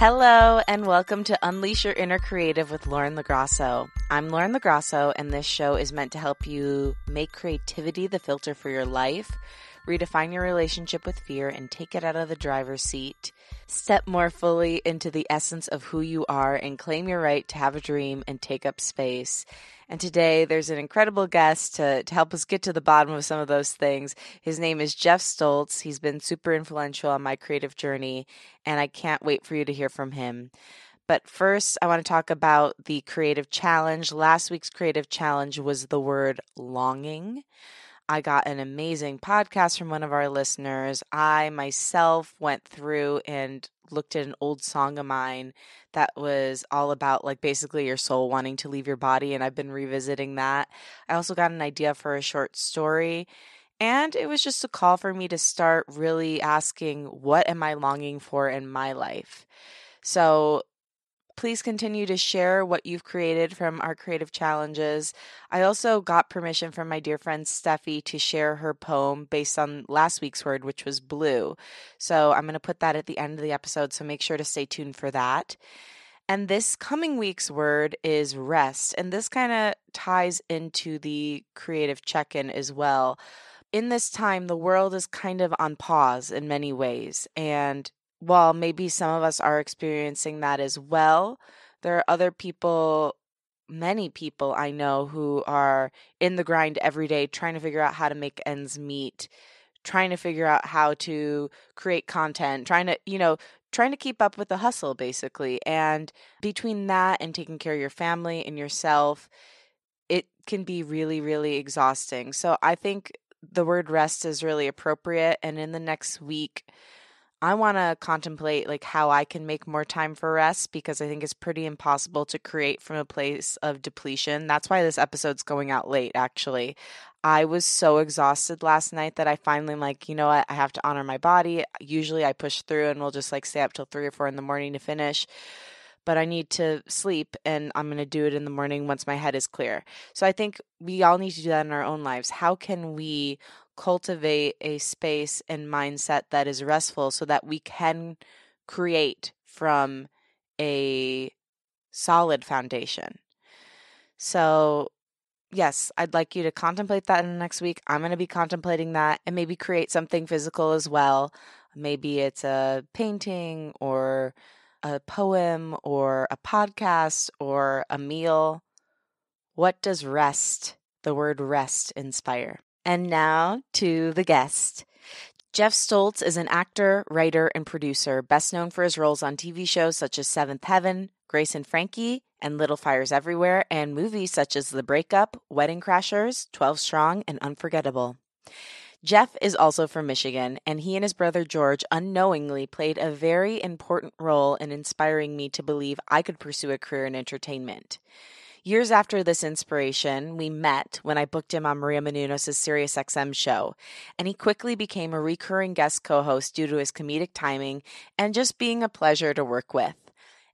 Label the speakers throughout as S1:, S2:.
S1: Hello, and welcome to Unleash Your Inner Creative with Lauren LaGrasso. I'm Lauren LaGrasso, and this show is meant to help you make creativity the filter for your life, redefine your relationship with fear, and take it out of the driver's seat. Step more fully into the essence of who you are and claim your right to have a dream and take up space. And today there's an incredible guest to, to help us get to the bottom of some of those things. His name is Geoff Stults. He's been super influential on my creative journey, and I can't wait for you to hear from him. But first, I want to talk about the creative challenge. Last week's creative challenge was the word longing. I got an amazing podcast from one of our listeners. I myself went through and looked at an old song of mine that was all about like basically your soul wanting to leave your body and I've been revisiting that. I also got an idea for a short story and it was just a call for me to start really asking what am I longing for in my life. So Please continue to share what you've created from our creative challenges. I also got permission from my dear friend Steffi to share her poem based on last week's word, which was blue. So I'm going to put that at the end of the episode, so make sure to stay tuned for that. And this coming week's word is rest. And this kind of ties into the creative check in as well. In this time, the world is kind of on pause in many ways. And while maybe some of us are experiencing that as well, there are other people, many people I know who are in the grind every day trying to figure out how to make ends meet, trying to figure out how to create content, trying to, you know, trying to keep up with the hustle basically. And between that and taking care of your family and yourself, it can be really, really exhausting. So I think the word rest is really appropriate. And in the next week, I want to contemplate like how I can make more time for rest because I think it's pretty impossible to create from a place of depletion. That's why this episode's going out late actually. I was so exhausted last night that I finally like, you know what, I have to honor my body. Usually I push through and we'll just like stay up till 3 or 4 in the morning to finish. But I need to sleep and I'm going to do it in the morning once my head is clear. So I think we all need to do that in our own lives. How can we cultivate a space and mindset that is restful so that we can create from a solid foundation. So, yes, I'd like you to contemplate that in the next week. I'm going to be contemplating that and maybe create something physical as well. Maybe it's a painting or a poem or a podcast or a meal. What does rest, the word rest, inspire? And now to the guest. Geoff Stults is an actor, writer, and producer, best known for his roles on TV shows such as Seventh Heaven, Grace and Frankie, and Little Fires Everywhere, and movies such as The Breakup, Wedding Crashers, 12 Strong, and Unforgettable. Geoff is also from Michigan, and he and his brother George unknowingly played a very important role in inspiring me to believe I could pursue a career in entertainment. Years after this inspiration, we met when I booked him on Maria Menounos' SiriusXM show, and he quickly became a recurring guest co host due to his comedic timing and just being a pleasure to work with.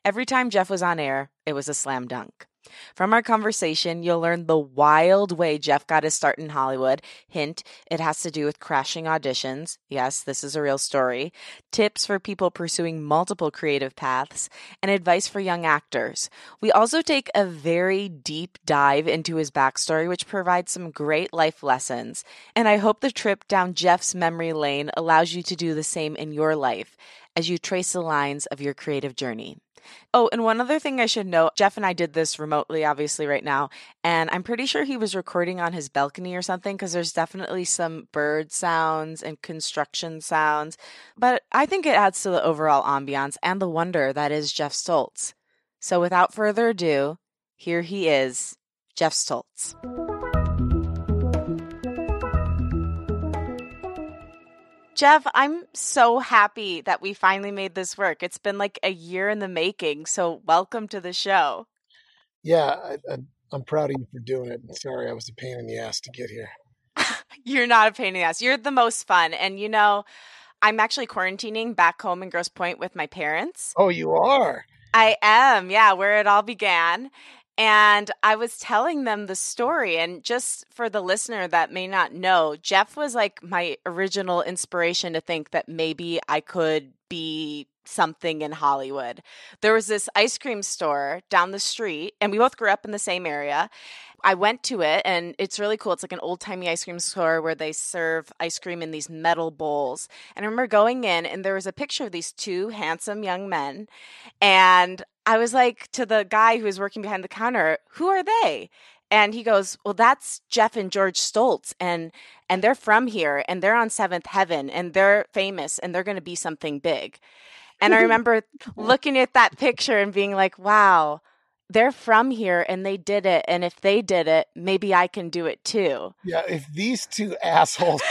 S1: Every time Geoff was on air, it was a slam dunk. From our conversation, you'll learn the wild way Geoff got his start in Hollywood. Hint, it has to do with crashing auditions. Yes, this is a real story. Tips for people pursuing multiple creative paths, and advice for young actors. We also take a very deep dive into his backstory, which provides some great life lessons. And I hope the trip down Geoff's memory lane allows you to do the same in your life as you trace the lines of your creative journey. Oh, and one other thing I should note Geoff and I did this remotely, obviously, right now. And I'm pretty sure he was recording on his balcony or something because there's definitely some bird sounds and construction sounds. But I think it adds to the overall ambiance and the wonder that is Geoff Stults. So without further ado, here he is, Geoff Stults. Geoff, I'm so happy that we finally made this work. It's been like a year in the making. So, welcome to the show.
S2: Yeah, I, am proud of you for doing it. Sorry, I was a pain in the ass to get here.
S1: You're not a pain in the ass. You're the most fun. And you know, I'm actually quarantining back home in Grosse Pointe with my parents.
S2: Oh, you are?
S1: I am. Yeah, where it all began. And I was telling them the story. And just for the listener that may not know, Geoff was like my original inspiration to think that maybe I could be something in Hollywood. There was this ice cream store down the street, and we both grew up in the same area. I went to it and it's really cool. It's like an old timey ice cream store where they serve ice cream in these metal bowls. And I remember going in and there was a picture of these two handsome young men. And I was like to the guy who was working behind the counter, who are they? And he goes, "Well, that's Geoff and George Stults, and and they're from here, and they're on Seventh Heaven, and they're famous, and they're going to be something big." And I remember looking at that picture and being like, "Wow, they're from here and they did it and if they did it maybe i can do it too
S2: yeah if these two assholes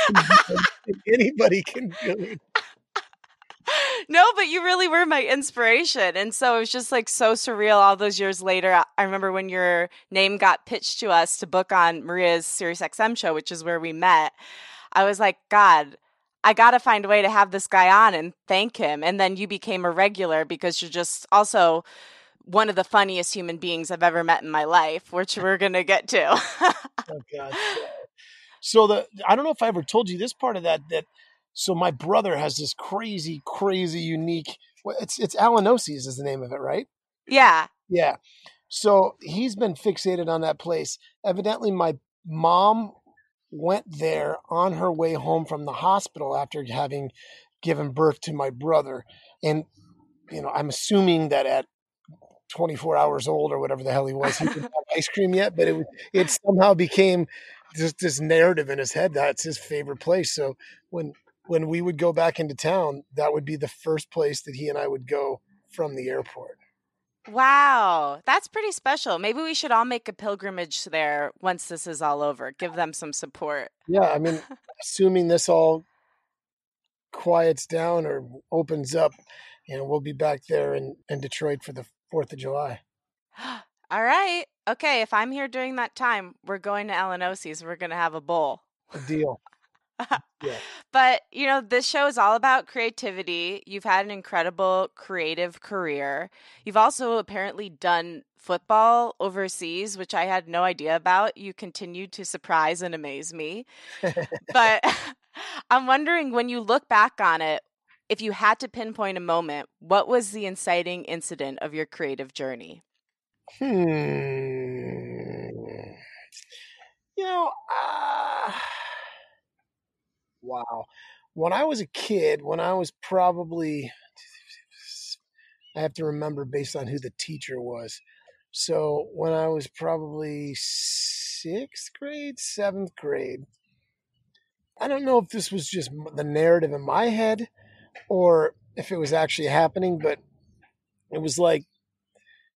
S2: anybody can do it
S1: no but you really were my inspiration and so it was just like so surreal all those years later i remember when your name got pitched to us to book on maria's sirius xm show which is where we met i was like god I got to find a way to have this guy on and thank him. And then you became a regular because you're just also one of the funniest human beings I've ever met in my life, which we're going to get to.
S2: oh God. So the I don't know if I ever told you this part of that that so my brother has this crazy crazy unique well, it's it's Alinosi's is the name of it, right?
S1: Yeah.
S2: Yeah. So he's been fixated on that place. Evidently my mom went there on her way home from the hospital after having given birth to my brother and you know, I'm assuming that at 24 hours old or whatever the hell he was. He didn't have ice cream yet, but it it somehow became just this narrative in his head that's his favorite place. So when when we would go back into town, that would be the first place that he and I would go from the airport.
S1: Wow, that's pretty special. Maybe we should all make a pilgrimage there once this is all over. Give them some support.
S2: Yeah, I mean, assuming this all quiets down or opens up, you know, we'll be back there in, in Detroit for the Fourth of July.
S1: All right. Okay. If I'm here during that time, we're going to Alinosi's. We're going to have a bowl.
S2: A deal.
S1: yeah. But, you know, this show is all about creativity. You've had an incredible creative career. You've also apparently done football overseas, which I had no idea about. You continue to surprise and amaze me. but I'm wondering when you look back on it, if you had to pinpoint a moment, what was the inciting incident of your creative journey?
S2: Hmm. You know, uh, wow. When I was a kid, when I was probably, I have to remember based on who the teacher was. So when I was probably sixth grade, seventh grade, I don't know if this was just the narrative in my head or if it was actually happening, but it was like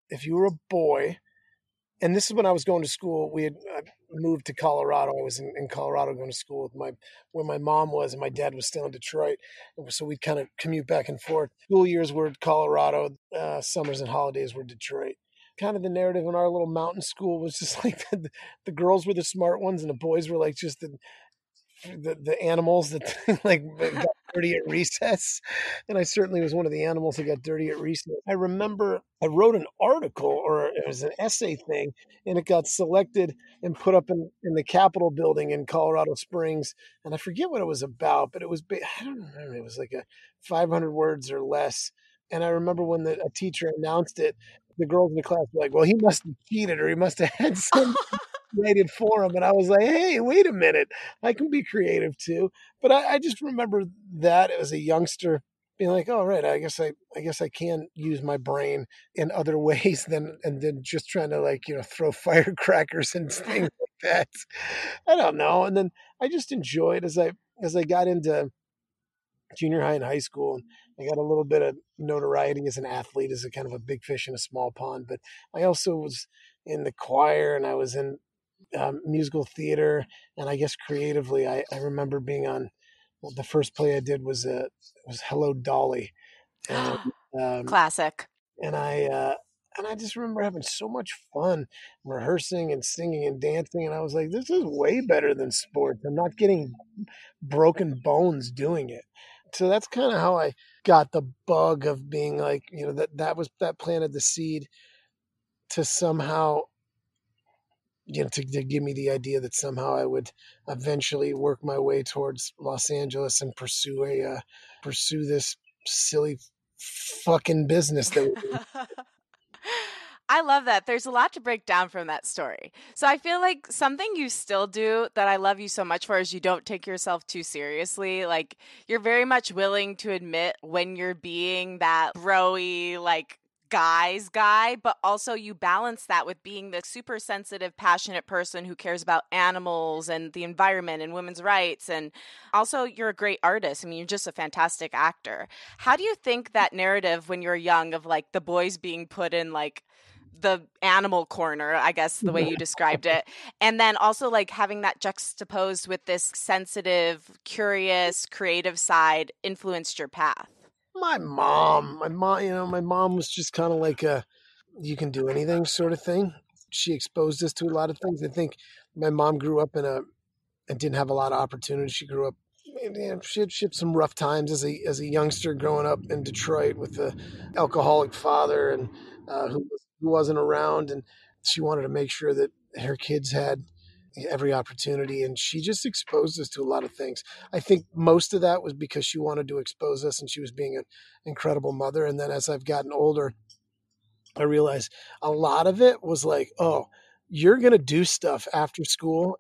S2: if you were a boy, and this is when I was going to school. We had moved to Colorado. I was in, in, Colorado going to school with my where my mom was, and my dad was still in Detroit. So we'd kind of commute back and forth. School years were Colorado, uh, summers and holidays were Detroit. Kind of the narrative in our little mountain school was just like the, the girls were the smart ones, and the boys were like just the the, the animals that like got dirty at recess. And I certainly was one of the animals that got dirty at recess. I remember I wrote an article or it was an essay thing and it got selected and put up in, in the Capitol building in Colorado Springs. And I forget what it was about, but it was, I don't remember, it was like a 500 words or less. And I remember when the, a teacher announced it, the girls in the class were like, well, he must have cheated or he must have had some created for him. And I was like, hey, wait a minute. I can be creative too. But I, I just remember that as a youngster being like, oh right, I guess I I guess I can use my brain in other ways than and then just trying to like, you know, throw firecrackers and things like that. I don't know. And then I just enjoyed as I as I got into junior high and high school and I got a little bit of notoriety as an athlete as a kind of a big fish in a small pond. But I also was in the choir and I was in um, musical theater, and I guess creatively, I, I remember being on. Well, the first play I did was uh, was Hello Dolly,
S1: and, um, classic.
S2: And I uh, and I just remember having so much fun rehearsing and singing and dancing, and I was like, this is way better than sports. I'm not getting broken bones doing it. So that's kind of how I got the bug of being like, you know, that that was that planted the seed to somehow you know, to, to give me the idea that somehow I would eventually work my way towards Los Angeles and pursue a uh, pursue this silly fucking business that.
S1: I love that. There's a lot to break down from that story. So I feel like something you still do that I love you so much for is you don't take yourself too seriously. Like you're very much willing to admit when you're being that broy, like guy's guy, but also you balance that with being the super sensitive, passionate person who cares about animals and the environment and women's rights. And also, you're a great artist. I mean, you're just a fantastic actor. How do you think that narrative when you're young of like the boys being put in like the animal corner, I guess the way you described it. And then also like having that juxtaposed with this sensitive, curious, creative side influenced your path.
S2: My mom, my mom, you know, my mom was just kind of like a you can do anything sort of thing. She exposed us to a lot of things. I think my mom grew up in a and didn't have a lot of opportunity. She grew up she had, she had some rough times as a as a youngster growing up in Detroit with a alcoholic father and uh, who who wasn't around, and she wanted to make sure that her kids had every opportunity and she just exposed us to a lot of things. I think most of that was because she wanted to expose us and she was being an incredible mother and then as i've gotten older i realized a lot of it was like oh you're going to do stuff after school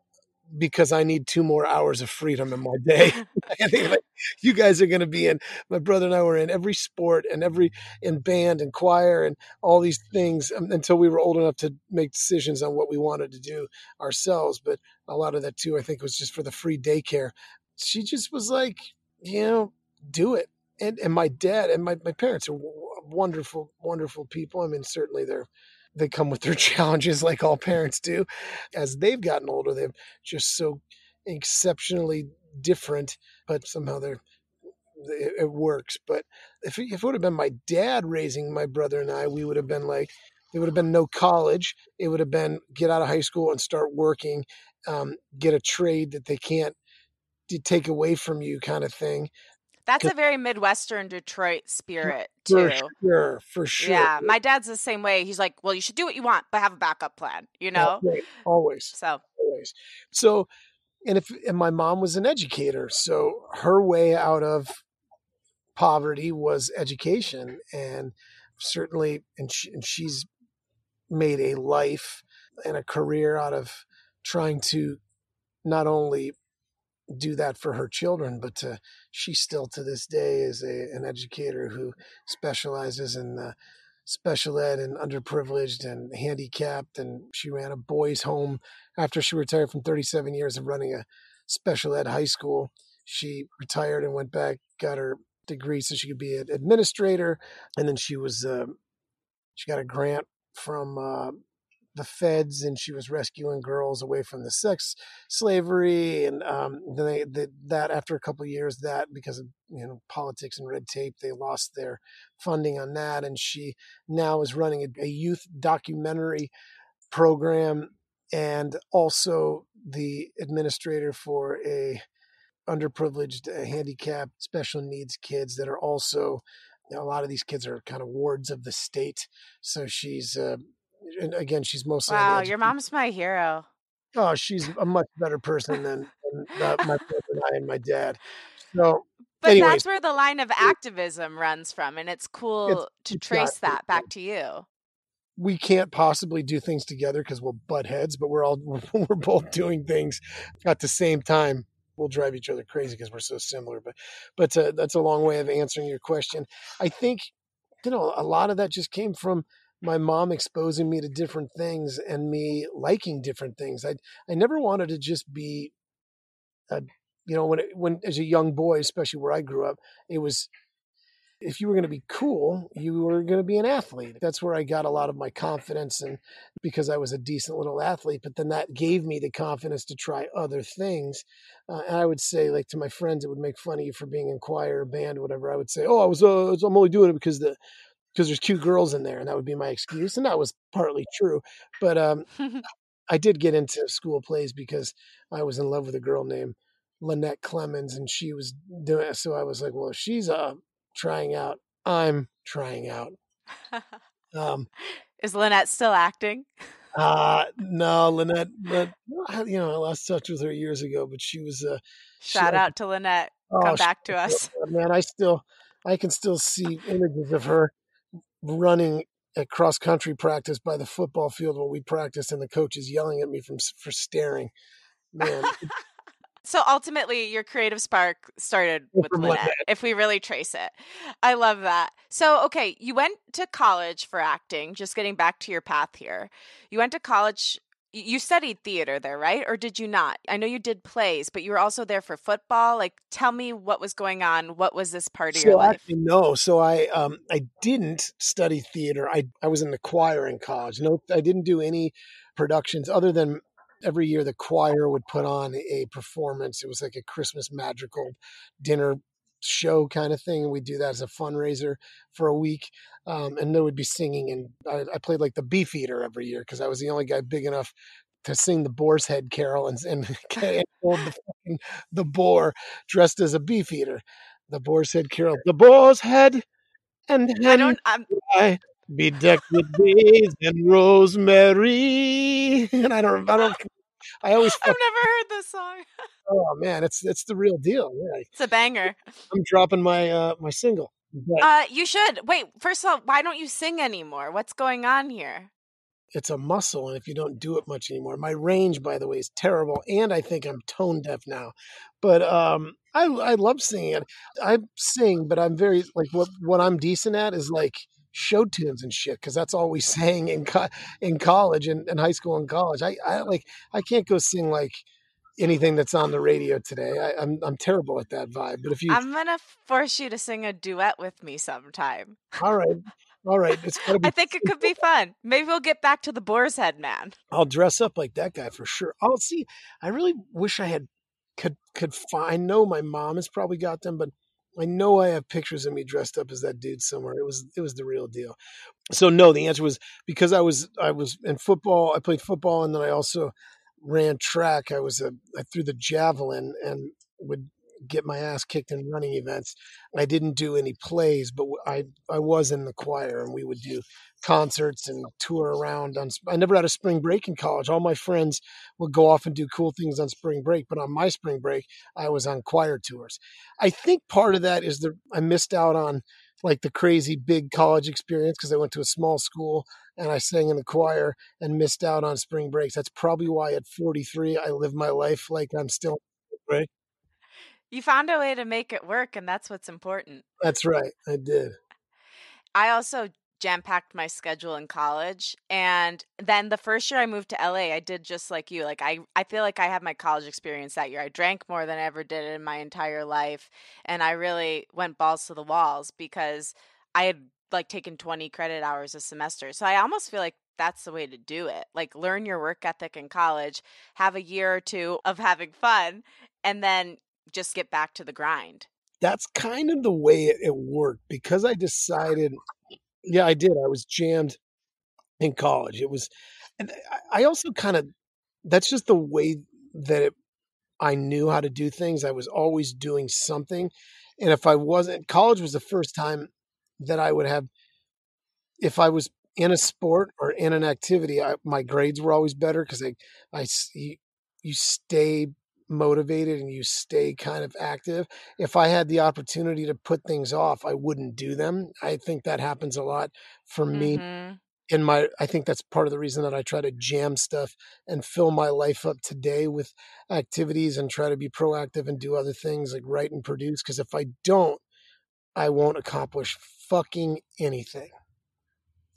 S2: because I need two more hours of freedom in my day. I think like, you guys are going to be in. My brother and I were in every sport and every in band and choir and all these things um, until we were old enough to make decisions on what we wanted to do ourselves. But a lot of that too, I think, was just for the free daycare. She just was like, you know, do it. And and my dad and my my parents are wonderful, wonderful people. I mean, certainly they're they come with their challenges like all parents do. As they've gotten older, they're just so exceptionally different, but somehow they're it, it works. But if if it would have been my dad raising my brother and I, we would have been like, it would have been no college. It would have been get out of high school and start working, um, get a trade that they can't take away from you, kind of thing.
S1: That's a very Midwestern Detroit spirit too.
S2: For sure, for sure.
S1: Yeah, my dad's the same way. He's like, "Well, you should do what you want, but have a backup plan." You know,
S2: always, always.
S1: So
S2: always. So, and if and my mom was an educator, so her way out of poverty was education, and certainly, and, she, and she's made a life and a career out of trying to not only do that for her children, but to, she still to this day is a, an educator who specializes in uh, special ed and underprivileged and handicapped. And she ran a boys' home after she retired from 37 years of running a special ed high school. She retired and went back, got her degree so she could be an administrator, and then she was uh, she got a grant from uh, the feds and she was rescuing girls away from the sex slavery and um, then they, that after a couple years that because of you know politics and red tape they lost their funding on that and she now is running a, a youth documentary program and also the administrator for a underprivileged uh, handicapped special needs kids that are also a lot of these kids are kind of wards of the state. So she's uh, and again, she's mostly
S1: wow. Your mom's my hero.
S2: Oh, she's a much better person than, than uh, my brother and I and my dad. So,
S1: but
S2: anyways,
S1: that's where the line of activism runs from, and it's cool
S2: it's,
S1: to
S2: it's
S1: trace that back to you.
S2: We can't possibly do things together because we'll butt heads, but we're all we're both doing things at the same time. We'll drive each other crazy because we're so similar. But but uh, that's a long way of answering your question. I think you know a lot of that just came from my mom exposing me to different things and me liking different things. I I never wanted to just be a you know when when as a young boy, especially where I grew up, it was if you were going to be cool, you were going to be an athlete. That's where I got a lot of my confidence and because I was a decent little athlete, but then that gave me the confidence to try other things. Uh, and I would say like to my friends it would make fun of you for being in choir band whatever. I would say, "Oh, I was uh, I'm only doing it because the because there's cute girls in there, and that would be my excuse, and that was partly true. But um, I did get into school plays because I was in love with a girl named Lynette Clemens, and she was doing it. So I was like, well, she's uh, trying out, I'm trying out.
S1: Um, Is Lynette still acting?
S2: Uh no, Lynette, Lynette, you know, I lost touch with her years ago, but she was uh
S1: Shout out to Lynette. Come oh, back to us.
S2: Man, I still I can still see images of her running at cross country practice by the football field where we practice and the coach is yelling at me from for staring. Man,
S1: So ultimately, your creative spark started with Lynette, if we really trace it. I love that. So, okay, you went to college for acting, just getting back to your path here. You went to college, you studied theater there, right? Or did you not? I know you did plays, but you were also there for football. Like, tell me what was going on. What was this part of
S2: so
S1: your life?
S2: Actually, no. So I um I didn't study theater. I I was in the choir in college. No, I didn't do any productions other than every year the choir would put on a performance. It was like a Christmas magical dinner show kind of thing. We'd do that as a fundraiser for a week. Um, and there would be singing. And I, I played like the Beefeater every year because I was the only guy big enough to sing the boar's head carol and, and, hold the, fucking, the boar dressed as a beefeater. The boar's head carol. The boar's head and
S1: I don't. I'm,
S2: I be decked with bees and rosemary. And I don't, I don't, I always.
S1: I've never heard this song.
S2: oh man, it's it's the real deal. Yeah.
S1: It's a banger.
S2: I'm dropping my uh my single.
S1: But uh, you should wait. First of all, why don't you sing anymore? What's going on here?
S2: It's a muscle, and if you don't do it much anymore, my range, by the way, is terrible, and I think I'm tone deaf now. But um, I I love singing. I sing, but I'm very like what what I'm decent at is like show tunes and shit because that's all we sang in co- in college and, in high school and college. I, I like I can't go sing like anything that's on the radio today. I, am I'm, I'm terrible at that vibe. But if you,
S1: I'm gonna force you to sing a duet with me sometime.
S2: All right. All right,
S1: it's gotta be. I think it could be fun. Maybe we'll get back to the Boar's Head man.
S2: I'll dress up like that guy for sure. I'll see. I really wish I had could could find. I know my mom has probably got them, but I know I have pictures of me dressed up as that dude somewhere. It was it was the real deal. So no, the answer was because I was I was in football. I played football and then I also ran track. I was a I threw the javelin and would get my ass kicked in running events. I didn't do any plays, but I I was in the choir and we would do concerts and tour around on I never had a spring break in college. All my friends would go off and do cool things on spring break, but on my spring break I was on choir tours. I think part of that is that I missed out on like the crazy big college experience because I went to a small school and I sang in the choir and missed out on spring breaks. That's probably why at 43 I live my life like I'm still right.
S1: You found a way to make it work and that's what's important.
S2: That's right. I did.
S1: I also jam packed my schedule in college. And then the first year I moved to LA, I did just like you. Like I, I feel like I had my college experience that year. I drank more than I ever did in my entire life. And I really went balls to the walls because I had like taken 20 credit hours a semester. So I almost feel like that's the way to do it. Like learn your work ethic in college, have a year or two of having fun, and then just get back to the grind.
S2: That's kind of the way it, it worked because I decided yeah, I did. I was jammed in college. It was, and I also kind of, that's just the way that it, I knew how to do things. I was always doing something. And if I wasn't, college was the first time that I would have, if I was in a sport or in an activity, I, my grades were always better because I, I, you, you stay motivated and you stay kind of active. If I had the opportunity to put things off, I wouldn't do them. I think that happens a lot for me. Mm-hmm. In my, I think that's part of the reason that I try to jam stuff and fill my life up today with activities and try to be proactive and do other things like write and produce. Because if I don't, I won't accomplish fucking anything.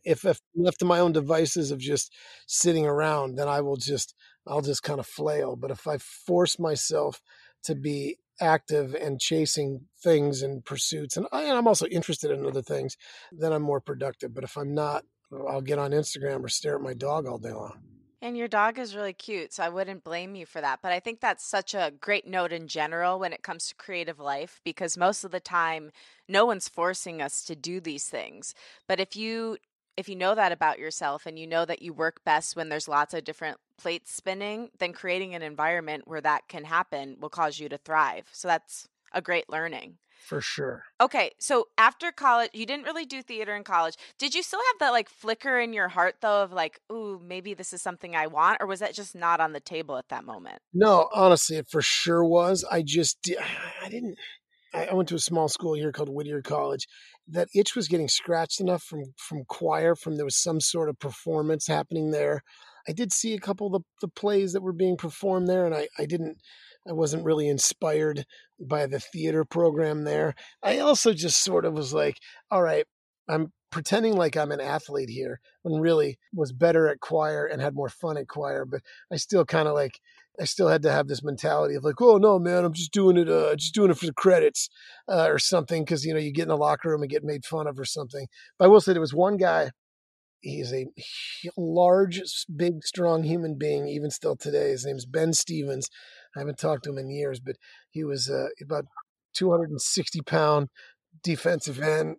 S2: If, if left to my own devices of just sitting around, then I will just I'll just kind of flail. But if I force myself to be active and chasing things and pursuits, and, I, am also interested in other things, then I'm more productive. But if I'm not, I'll get on Instagram or stare at my dog all day long.
S1: And your dog is really cute, so I wouldn't blame you for that. But I think that's such a great note in general when it comes to creative life because most of the time, no one's forcing us to do these things. But if you if you know that about yourself and you know that you work best when there's lots of different plates spinning, then creating an environment where that can happen will cause you to thrive. So that's a great learning.
S2: For sure.
S1: Okay, so after college, you didn't really do theater in college. Did you still have that like flicker in your heart though of like, ooh, maybe this is something I want, or was that just not on the table at that moment?
S2: No, honestly, it for sure was. I just I didn't. I went to a small school here called Whittier College. That itch was getting scratched enough from from choir, from there was some sort of performance happening there. I did see a couple of the, the plays that were being performed there, and I, I didn't I wasn't really inspired by the theater program there. I also just sort of was like, all right, I'm pretending like I'm an athlete here when really was better at choir and had more fun at choir, but I still kind of like I still had to have this mentality of like, oh no, man, I'm just doing it, uh, just doing it for the credits uh, or something, because you know you get in the locker room and get made fun of or something. But I will say there was one guy. He's a large, big, strong human being, even still today. His name's Ben Stevens. I haven't talked to him in years, but he was uh, about 260 pound defensive end,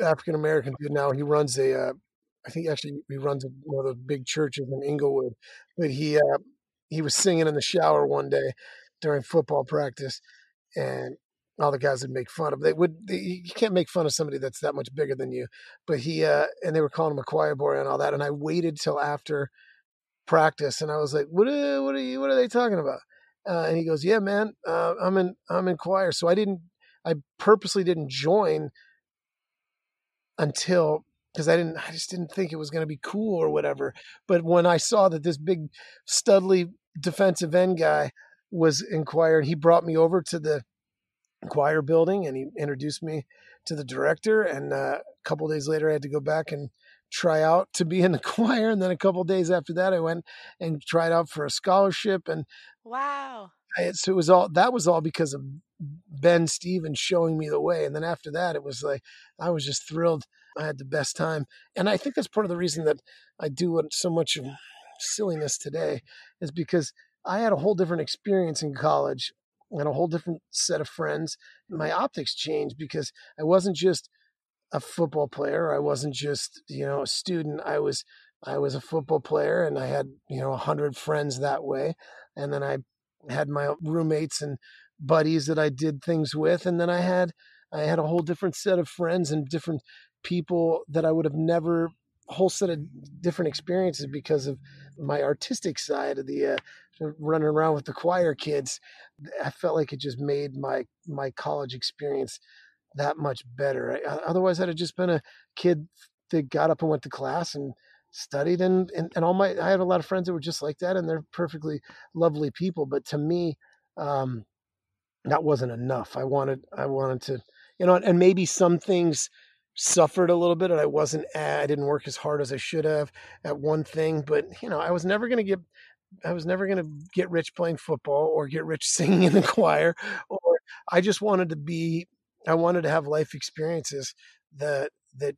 S2: African American dude. Now he runs a, uh, I think actually he runs one of those big churches in Inglewood. But he uh, he was singing in the shower one day during football practice, and all the guys would make fun of. They would. They, you can't make fun of somebody that's that much bigger than you. But he uh, and they were calling him a choir boy and all that. And I waited till after practice, and I was like, "What? Are, what are you? What are they talking about?" Uh, and he goes, "Yeah, man, uh, I'm in I'm in choir." So I didn't. I purposely didn't join until because I didn't. I just didn't think it was going to be cool or whatever. But when I saw that this big Studley defensive end guy was inquired, he brought me over to the choir building and he introduced me to the director. And uh, a couple days later, I had to go back and try out to be in the choir. And then a couple days after that, I went and tried out for a scholarship. And
S1: wow,
S2: I, so it was all that was all because of Ben Stevens showing me the way. And then after that, it was like I was just thrilled. I had the best time, and I think that's part of the reason that I do so much silliness today is because I had a whole different experience in college and a whole different set of friends. My optics changed because I wasn't just a football player. I wasn't just, you know, a student. I was I was a football player and I had, you know, a hundred friends that way. And then I had my roommates and buddies that I did things with. And then I had I had a whole different set of friends and different people that I would have never whole set of different experiences because of my artistic side of the uh, running around with the choir kids. I felt like it just made my my college experience that much better. I, otherwise, I'd have just been a kid that got up and went to class and studied and, and and all my I had a lot of friends that were just like that and they're perfectly lovely people. But to me, um, that wasn't enough. I wanted I wanted to you know and maybe some things suffered a little bit and I wasn't I didn't work as hard as I should have at one thing but you know I was never going to get I was never going to get rich playing football or get rich singing in the choir or I just wanted to be I wanted to have life experiences that that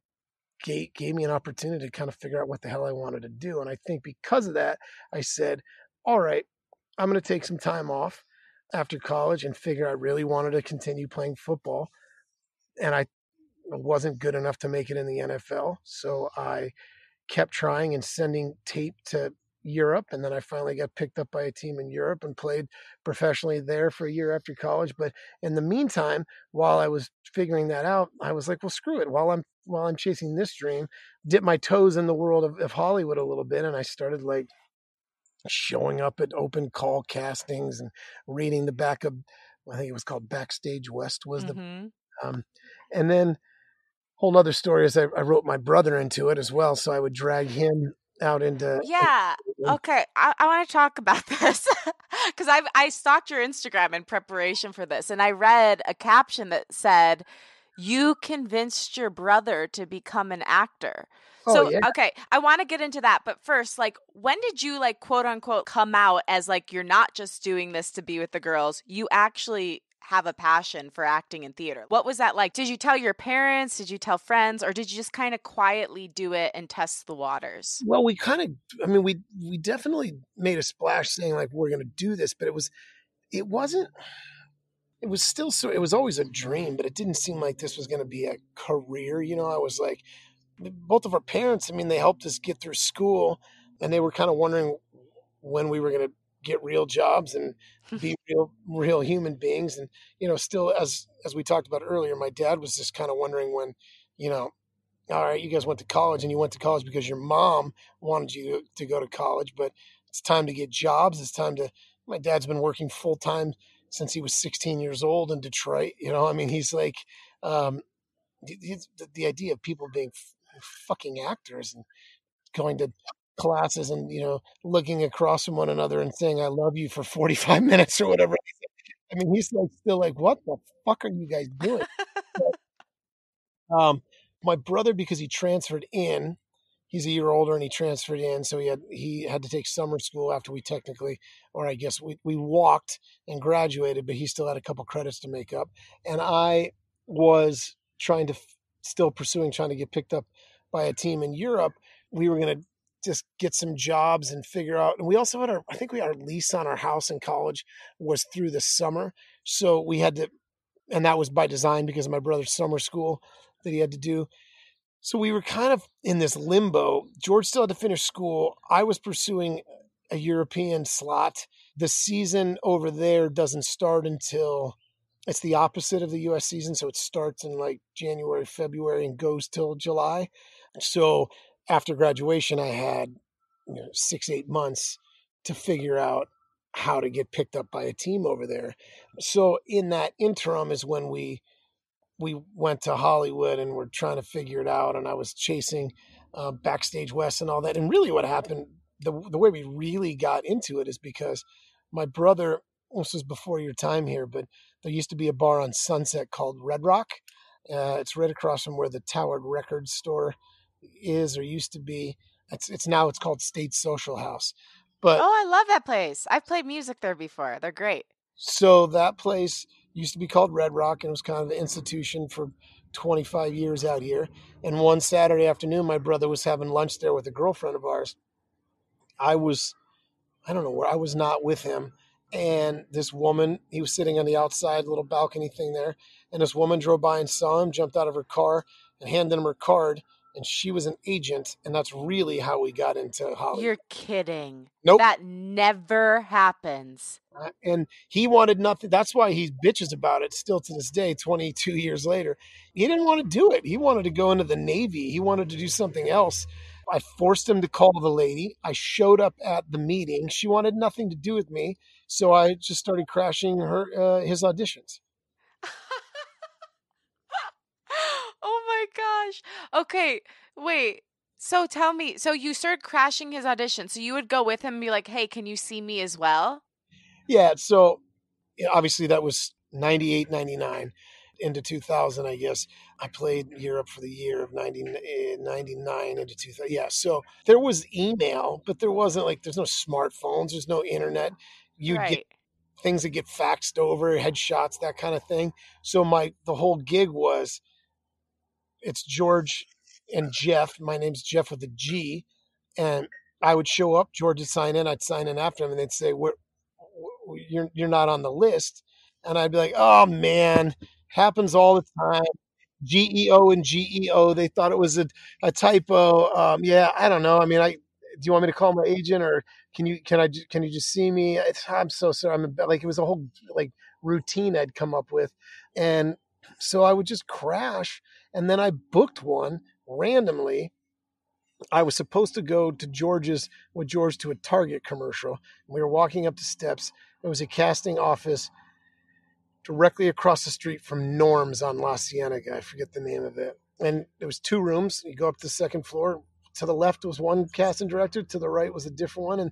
S2: gave, gave me an opportunity to kind of figure out what the hell I wanted to do and I think because of that I said all right I'm going to take some time off after college and figure I really wanted to continue playing football and I wasn't good enough to make it in the NFL. So I kept trying and sending tape to Europe. And then I finally got picked up by a team in Europe and played professionally there for a year after college. But in the meantime, while I was figuring that out, I was like, well, screw it. While I'm while I'm chasing this dream, dip my toes in the world of, of Hollywood a little bit. And I started like showing up at open call castings and reading the back of I think it was called Backstage West was mm-hmm. the um, and then whole other story is I, I, wrote my brother into it as well, so I would drag him out into
S1: yeah. Okay, I, I want to talk about this because I I stalked your Instagram in preparation for this, and I read a caption that said, "You convinced your brother to become an actor." Oh, so yeah. okay, I want to get into that, but first, like, when did you like quote unquote come out as like you're not just doing this to be with the girls? You actually have a passion for acting in theater. What was that like? Did you tell your parents? Did you tell friends? Or did you just kind of quietly do it and test the waters?
S2: Well, we kind of, I mean, we, we definitely made a splash saying like, we're going to do this, but it was, it wasn't, it was still so, it was always a dream, but it didn't seem like this was going to be a career. You know, I was like, both of our parents, I mean, they helped us get through school and they were kind of wondering when we were going to get real jobs and be real real human beings and you know still as as we talked about earlier my dad was just kind of wondering when you know all right you guys went to college and you went to college because your mom wanted you to go to college but it's time to get jobs it's time to my dad's been working full time since he was 16 years old in Detroit you know I mean he's like um the, the idea of people being fucking actors and going to classes and you know looking across from one another and saying I love you for 45 minutes or whatever. I mean, he's like still like, what the fuck are you guys doing? But, um, my brother, because he transferred in, he's a year older and he transferred in, so he had he had to take summer school after we technically, or I guess we we walked and graduated, but he still had a couple credits to make up, and I was trying to still pursuing trying to get picked up by a team in Europe. We were going to just get some jobs and figure out. And we also had our, I think we our lease on our house in college was through the summer, so we had to, and that was by design because of my brother's summer school that he had to do. So we were kind of in this limbo. George still had to finish school. I was pursuing a European slot. The season over there doesn't start until it's the opposite of the US season. So it starts in like January, February, and goes till July. So after graduation, I had you know, six, eight months to figure out how to get picked up by a team over there. So in that interim is when we we went to Hollywood and we're trying to figure it out. And I was chasing uh, Backstage West and all that. And really, what happened, the the way we really got into it is because my brother. This was before your time here, but there used to be a bar on Sunset called Red Rock. Uh, it's right across from where the Tower Records store is or used to be. It's it's now it's called State Social House. But
S1: oh, I love that place. I've played music there before. They're great.
S2: So that place used to be called Red Rock and it was kind of an institution for 25 years out here. And one Saturday afternoon, my brother was having lunch there with a girlfriend of ours. I was, I don't know where, I was not with him. And this woman, he was sitting on the outside little balcony thing there. And this woman drove by and saw him, jumped out of her car, and handed him her card and she was an agent, and that's really how we got into Hollywood.
S1: You're kidding.
S2: Nope.
S1: That never happens.
S2: Uh, and he wanted nothing. That's why he bitches about it still to this day, 22 years later. He didn't want to do it. He wanted to go into the Navy. He wanted to do something else. I forced him to call the lady. I showed up at the meeting. She wanted nothing to do with me, so I just started crashing her uh, his auditions.
S1: oh my gosh. Okay, wait. So tell me, so you started crashing his audition. So you would go with him and be like, hey, can you see me as well?
S2: Yeah. So obviously that was 98, 99 into 2000, I guess. I played Europe for the year of 90, eh, 99 into 2000. Yeah. So there was email, but there wasn't like, there's no smartphones, there's no internet. You'd
S1: right.
S2: get things that get faxed over, headshots, that kind of thing. So my, the whole gig was, it's George and Geoff. My name's Geoff with a G, and I would show up. George would sign in. I'd sign in after him, and they'd say, "We're you're you're not on the list," and I'd be like, "Oh man, happens all the time." GEO and GEO. They thought it was a, a typo. Um, yeah, I don't know. I mean, I do you want me to call my agent or can you can I can you just see me? It's, I'm so sorry. I'm like it was a whole like routine I'd come up with, and so I would just crash and then I booked one randomly. I was supposed to go to George's with George to a Target commercial. We were walking up the steps. It was a casting office directly across the street from Norm's on La Cienega. I forget the name of it. And there was two rooms. You go up to the second floor. To the left was one casting director. To the right was a different one. And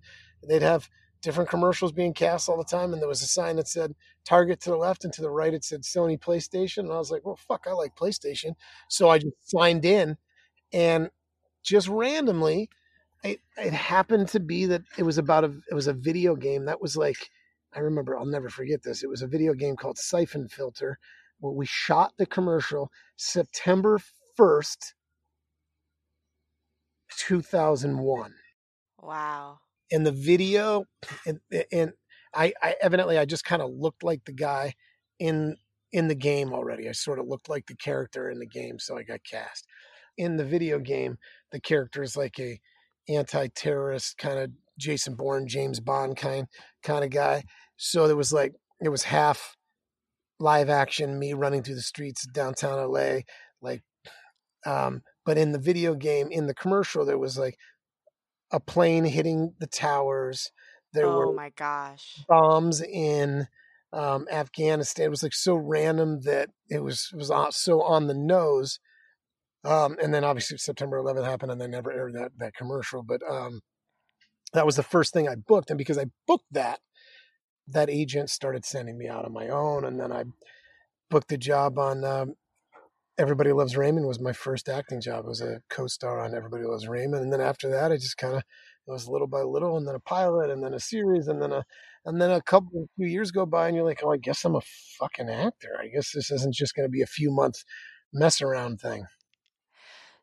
S2: they'd have different commercials being cast all the time. And there was a sign that said Target to the left, and to the right it said Sony PlayStation. And I was like, well, fuck, I like PlayStation. So I just signed in, and just randomly, it, it happened to be that it was about a it was a video game that was like I remember I'll never forget this. It was a video game called Siphon Filter where we shot the commercial September 1st 2001.
S1: Wow
S2: in the video and, and I, I evidently I just kind of looked like the guy in in the game already. I sort of looked like the character in the game, so I got cast. In the video game, the character is like a anti-terrorist kind of Jason Bourne, James Bond kind kind of guy. So there was like it was half live action, me running through the streets of downtown LA, like um, but in the video game, in the commercial, there was like a plane hitting the towers. There were,
S1: oh
S2: were
S1: my gosh.
S2: bombs in um, Afghanistan. It was like so random that it was it was so on the nose. Um, and then obviously September 11th happened, and they never aired that that commercial. But um, that was the first thing I booked, and because I booked that, that agent started sending me out on my own, and then I booked a job on um, Everybody Loves Raymond. Was my first acting job. I was a co-star on Everybody Loves Raymond, and then after that, I just kind of it was little by little, and then a pilot, and then a series, and then a and then a couple few years go by, and you're like, oh, I guess I'm a fucking actor. I guess this isn't just going to be a few months mess around thing.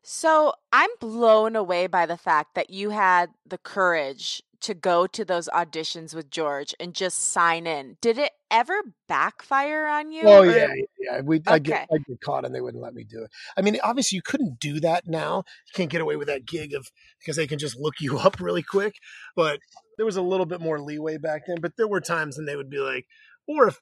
S1: So I'm blown away by the fact that you had the courage to go to those auditions with George and just sign in. Did it ever backfire on you?
S2: Oh
S1: or-
S2: yeah, yeah. We I get
S1: Okay.
S2: I get caught and they wouldn't let me do it. I mean, obviously you couldn't do that now. You can't get away with that gig of because they can just look you up really quick. But there was a little bit more leeway back then. But there were times when they would be like, or if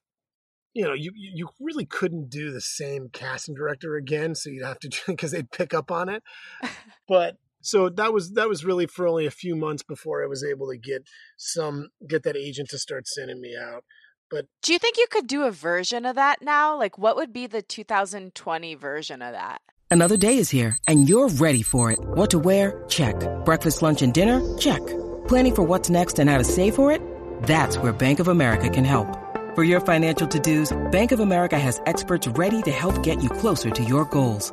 S2: you know, you you really couldn't do the same casting director again, so you'd have to because they'd pick up on it. But so that was that was really for only a few months before I was able to get some get that agent to start sending me out.
S1: But do you think you could do a version of that now? Like, what would be the 2020 version of that?
S3: Another day is here, and you're ready for it. What to wear? Check. Breakfast, lunch, and dinner? Check. Planning for what's next and how to save for it? That's where Bank of America can help. For your financial to-dos, Bank of America has experts ready to help get you closer to your goals.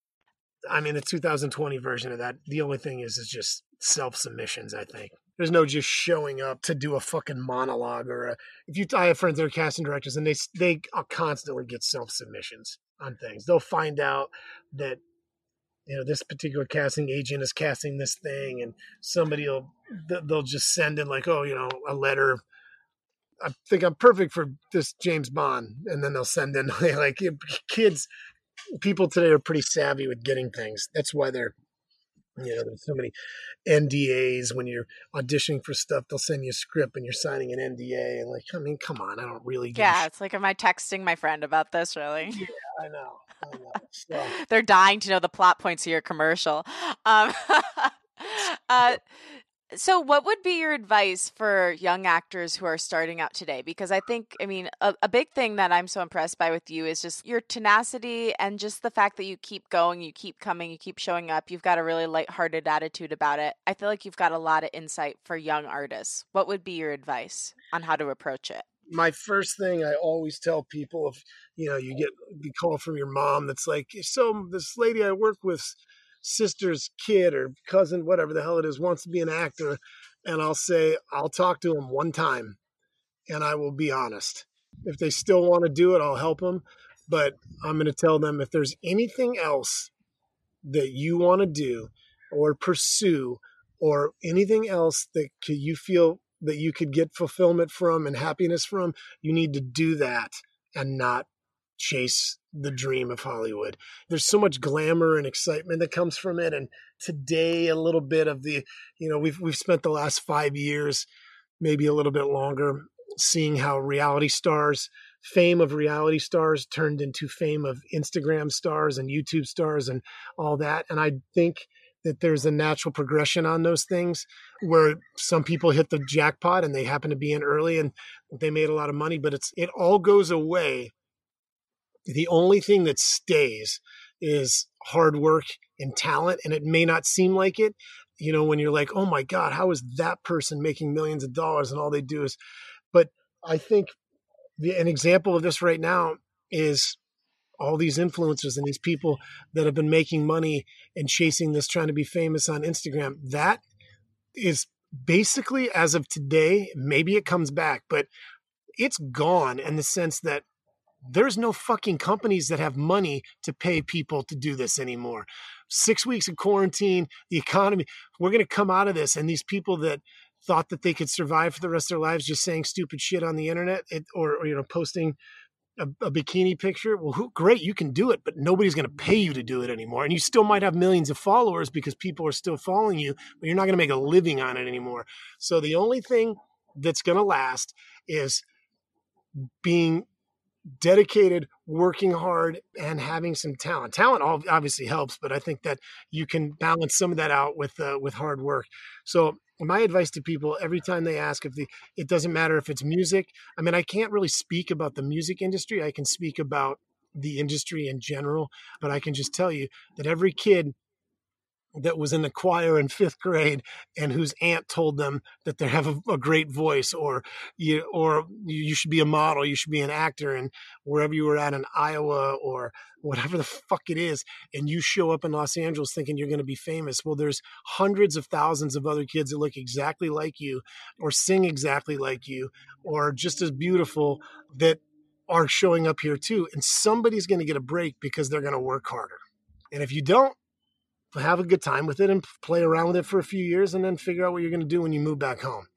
S2: I mean, the 2020 version of that, the only thing is, is just self submissions. I think there's no just showing up to do a fucking monologue or a. If you, I have friends that are casting directors, and they they constantly get self submissions on things. They'll find out that you know this particular casting agent is casting this thing, and somebody will they'll just send in like, oh, you know, a letter. I think I'm perfect for this James Bond, and then they'll send in like kids people today are pretty savvy with getting things. That's why they're, you know, there's so many NDAs when you're auditioning for stuff. They'll send you a script and you're signing an NDA. And like, I mean, come on, I don't really.
S1: Yeah,
S2: sh-
S1: it's like, am I texting my friend about this? Really?
S2: I know, I know. So,
S1: They're dying to know the plot points of your commercial. Um, uh, so, what would be your advice for young actors who are starting out today? Because I think, I mean, a, a big thing that I'm so impressed by with you is just your tenacity and just the fact that you keep going, you keep coming, you keep showing up. You've got a really lighthearted attitude about it. I feel like you've got a lot of insight for young artists. What would be your advice on how to approach it?
S2: my first thing I always tell people if you know you get the call from your mom that's like, so this lady I work with sister's kid or cousin, whatever the hell it is, wants to be an actor. And I'll say, I'll talk to him one time and I will be honest. If they still want to do it, I'll help them. But I'm going to tell them if there's anything else that you want to do or pursue or anything else that you feel that you could get fulfillment from and happiness from, you need to do that and not chase the dream of Hollywood. There's so much glamour and excitement that comes from it. And today, a little bit of the, you know, we've we've spent the last five years, maybe a little bit longer, seeing how reality stars, fame of reality stars turned into fame of Instagram stars and YouTube stars and all that. And I think that there's a natural progression on those things where some people hit the jackpot and they happen to be in early and they made a lot of money, but it's it all goes away the only thing that stays is hard work and talent and it may not seem like it you know, when you're like, oh my God, how is that person making millions of dollars and all they do is, but I think the, an example of this right now is all these influencers and these people that have been making money and chasing this, trying to be famous on Instagram. That is basically, as of today, maybe it comes back, but it's gone in the sense that there's no fucking companies that have money to pay people to do this anymore. Six weeks of quarantine, the economy, we're going to come out of this. And these people that thought that they could survive for the rest of their lives just saying stupid shit on the internet it, or, or, you know, posting a, a bikini picture, well, who, great, you can do it, but nobody's going to pay you to do it anymore. And you still might have millions of followers because people are still following you, but you're not going to make a living on it anymore. So the only thing that's going to last is being dedicated, working hard, and having some talent. Talent obviously helps, but I think that you can balance some of that out with uh, with hard work. So my advice to people every time they ask if the it doesn't matter if it's music. I mean, I can't really speak about the music industry. I can speak about the industry in general, but I can just tell you that every kid that was in the choir in fifth grade and whose aunt told them that they have a, a, great voice or you or you should be a model you should be an actor and wherever you were at in iowa or whatever the fuck it is and you show up in los angeles thinking you're going to be famous. Well there's hundreds of thousands of other kids that look exactly like you or sing exactly like you or just as beautiful that are showing up here too and somebody's going to get a break because they're going to work harder. And if you don't have a good time with it and play around with it for a few years and then figure out what you're going to do when you move back home.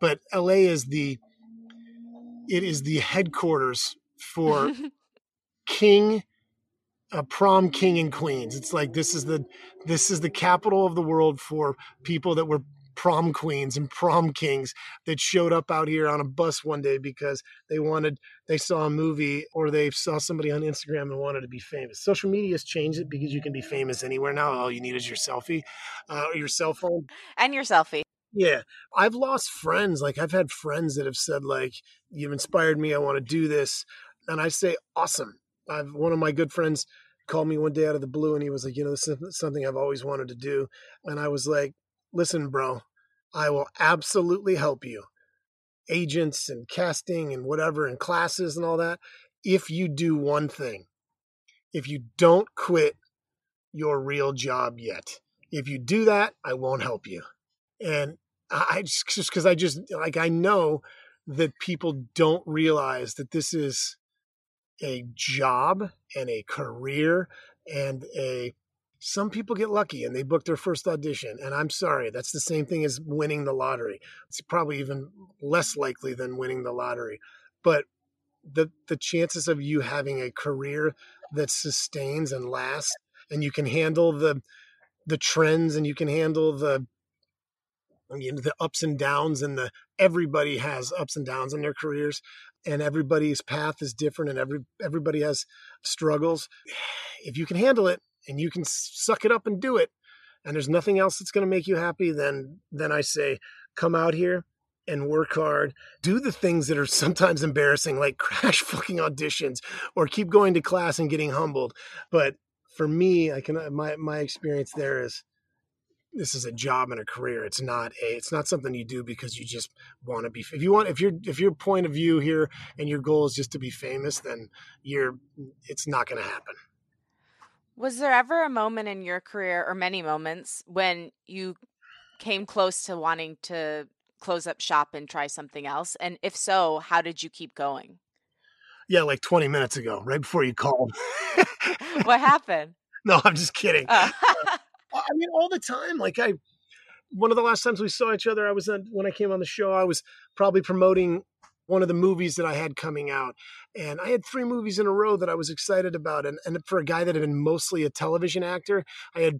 S2: But LA is the it is the headquarters for king uh, prom king and queens. It's like this is the this is the capital of the world for people that were prom queens and prom kings that showed up out here on a bus one day because they wanted they saw a movie or they saw somebody on Instagram and wanted to be famous. Social media has changed it because you can be famous anywhere now. All you need is your selfie uh, or your cell phone
S1: and your selfie.
S2: Yeah, I've lost friends. Like I've had friends that have said like you've inspired me. I want to do this, and I say awesome. I've one of my good friends called me one day out of the blue and he was like, you know, this is something I've always wanted to do. And I was like, listen, bro, I will absolutely help you. Agents and casting and whatever and classes and all that. If you do one thing, if you don't quit your real job yet, if you do that, I won't help you. And I just, just cause I just like, I know that people don't realize that this is a job and a career and a some people get lucky and they book their first audition. And I'm sorry, that's the same thing as winning the lottery. It's probably even less likely than winning the lottery. But the the chances of you having a career that sustains and lasts and you can handle the the trends and you can handle the you know, the ups and downs and the everybody has ups and downs in their careers and everybody's path is different and every everybody has struggles if you can handle it and you can suck it up and do it and there's nothing else that's going to make you happy then then i say come out here and work hard. Do the things that are sometimes embarrassing like crash fucking auditions or keep going to class and getting humbled. But for me i can uh, my my experience there is this is a job and a career. It's not a it's not something you do because you just want to be if you want if your if your point of view here and your goal is just to be famous then you're it's not going to happen
S1: was there ever a moment in your career, or many moments, when you came close to wanting to close up shop and try something else? And if so, how did you keep going?
S2: Yeah, like 20 minutes ago, right before you called.
S1: what happened?
S2: No, I'm just kidding. Uh. I mean, all the time. Like, I, one of the last times we saw each other, I was on, when I came on the show, I was probably promoting one of the movies that I had coming out. And I had three movies in a row that I was excited about. And, and for a guy that had been mostly a television actor, I had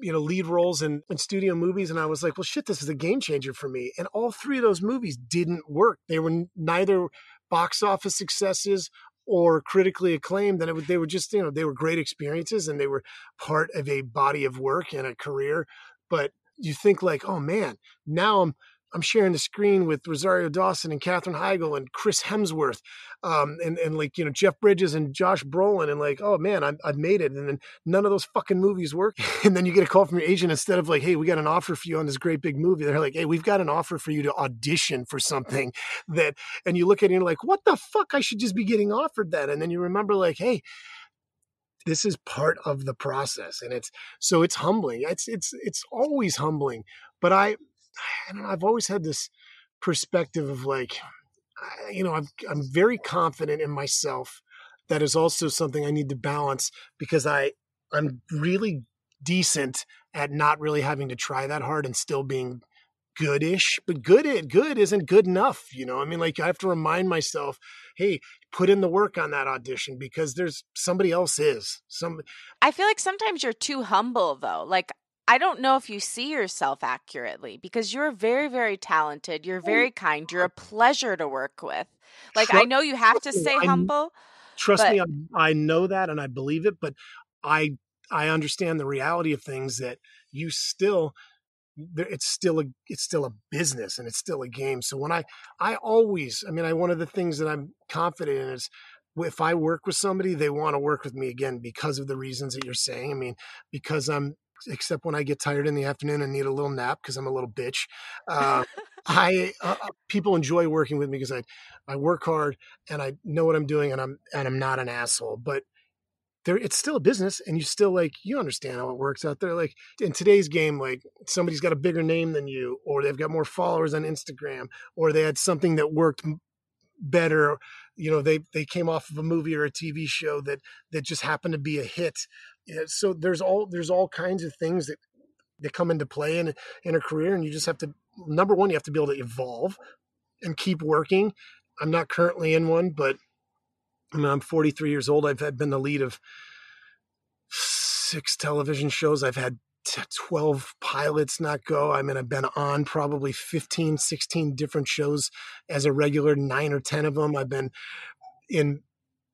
S2: you know lead roles in, in studio movies and i was like well shit this is a game changer for me and all three of those movies didn't work they were neither box office successes or critically acclaimed that they were just you know they were great experiences and they were part of a body of work and a career but you think like oh man now i'm I'm sharing the screen with Rosario Dawson and Katherine Heigl and Chris Hemsworth, um, and and like you know Jeff Bridges and Josh Brolin, and like oh man, I've, I've made it, and then none of those fucking movies work, and then you get a call from your agent instead of like hey we got an offer for you on this great big movie, they're like hey we've got an offer for you to audition for something that, and you look at it and you're like what the fuck? I should just be getting offered that, and then you remember like hey this is part of the process and it's so it's humbling it's it's it's always humbling but i I've always had this perspective of like, you know, I'm, I'm very confident in myself. That is also something I need to balance because I, I'm really decent at not really having to try that hard and still being goodish, but good good isn't good enough. You know, I mean, like I have to remind myself, hey, put in the work on that audition because there's somebody else is. Some
S1: I feel like sometimes you're too humble though. Like I don't know if you see yourself accurately because you're very, very talented. You're oh, very kind. You're a pleasure to work with. Like, trust, I know you have to stay humble.
S2: Trust but... me, I, I know that and I believe it, but I I understand the reality of things that you still it's still a it's still a business and it's still a game. So when I I always I mean I one of the things that I'm confident in is if I work with somebody, they want to work with me again because of the reasons that you're saying. I mean, because I'm except when I get tired in the afternoon and need a little nap because I'm a little bitch. Uh, I uh, uh, people enjoy working with me because I I work hard and I know what I'm doing and I'm and I'm not an asshole. But there, it's still a business, and you still like you understand how it works out there. Like in today's game, like somebody's got a bigger name than you, or they've got more followers on Instagram, or they had something that worked better you know they they came off of a movie or a tv show that that just happened to be a hit so there's all there's all kinds of things that that come into play in in a career, and you just have to number one, you have to be able to evolve and keep working. I'm not currently in one, but I mean, I'm 43 years old. I've had been the lead of six television shows. I've had 12 pilots not go. I mean, I've been on probably 15, 16 different shows as a regular, nine or 10 of them. I've been in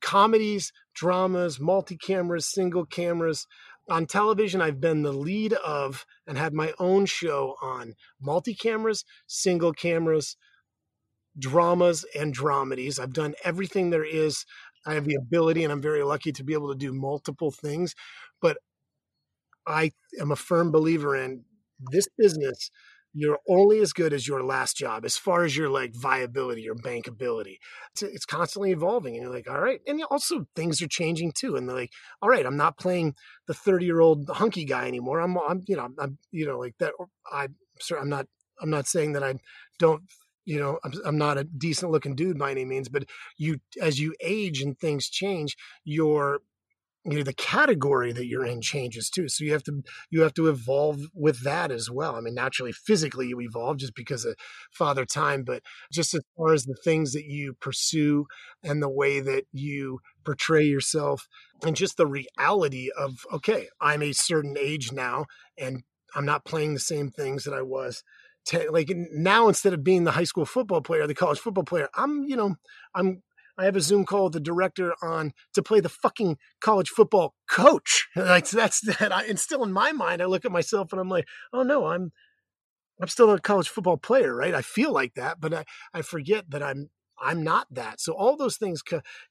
S2: comedies, dramas, multi cameras, single cameras. On television, I've been the lead of and had my own show on multi cameras, single cameras, dramas, and dramedies. I've done everything there is. I have the ability, and I'm very lucky to be able to do multiple things. But I am a firm believer in this business you're only as good as your last job as far as your like viability your bankability. It's, it's constantly evolving and you're like all right and also things are changing too and they're like all right i'm not playing the 30 year old hunky guy anymore. I'm i'm you know i'm you know like that i sir i'm not i'm not saying that i don't you know I'm, I'm not a decent looking dude by any means but you as you age and things change your you know the category that you're in changes too so you have to you have to evolve with that as well. I mean naturally physically you evolve just because of father time but just as far as the things that you pursue and the way that you portray yourself and just the reality of okay i'm a certain age now and i'm not playing the same things that i was like now instead of being the high school football player the college football player i'm you know i'm I have a Zoom call with the director on to play the fucking college football coach. Like that's that. I, and still in my mind, I look at myself and I'm like, oh no, I'm I'm still a college football player, right? I feel like that, but I, I forget that I'm I'm not that. So all those things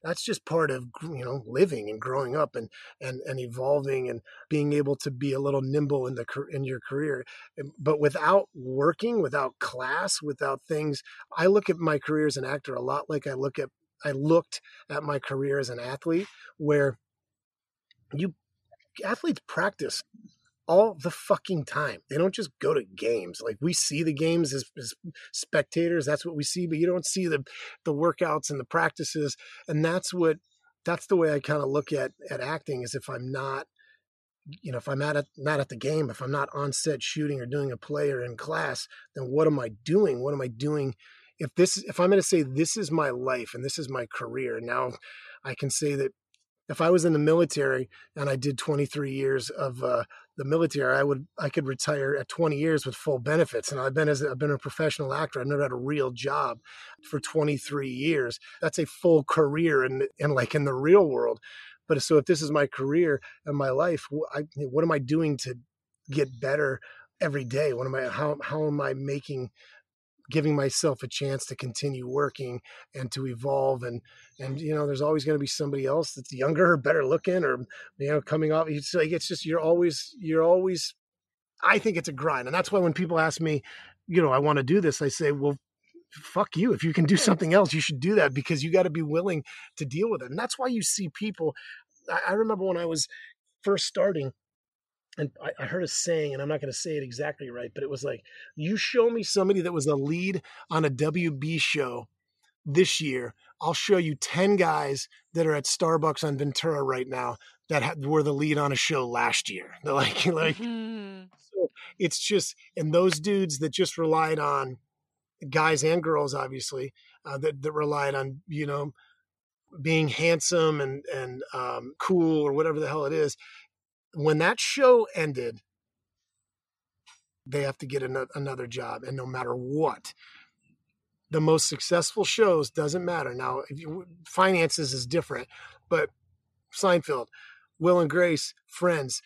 S2: that's just part of you know living and growing up and and and evolving and being able to be a little nimble in the in your career. But without working, without class, without things, I look at my career as an actor a lot like I look at I looked at my career as an athlete where you athletes practice all the fucking time. They don't just go to games. Like we see the games as, as, spectators, that's what we see, but you don't see the the workouts and the practices. And that's what that's the way I kind of look at at acting is if I'm not you know, if I'm at not at the game, if I'm not on set shooting or doing a play or in class, then what am I doing? What am I doing if this if i'm going to say this is my life and this is my career now i can say that if i was in the military and i did 23 years of uh, the military i would i could retire at 20 years with full benefits and i've been as i've been a professional actor i've never had a real job for 23 years. That's a full career in, in like in the real world. But so if this is my career and my life I, what am i doing to get better every day? What am i how, how am i making giving myself a chance to continue working and to evolve and and you know there's always going to be somebody else that's younger or better looking or you know coming off it's like it's just you're always you're always i think it's a grind and that's why when people ask me you know i want to do this i say well fuck you if you can do something else you should do that because you got to be willing to deal with it and that's why you see people I, I remember when i was first starting and I, I heard a saying, and I'm not going to say it exactly right, but it was like, you show me somebody that was a lead on a WB show this year, I'll show you 10 guys that are at Starbucks on Ventura right now that had, were the lead on a show last year. They're like, like, mm-hmm. so it's just, and those dudes that just relied on guys and girls, obviously, uh, that, that relied on, you know, being handsome and, and um, cool or whatever the hell it is when that show ended, they have to get another job, and no matter what, the most successful shows doesn't matter. Now, you, finances is different, but Seinfeld, Will and Grace, Friends,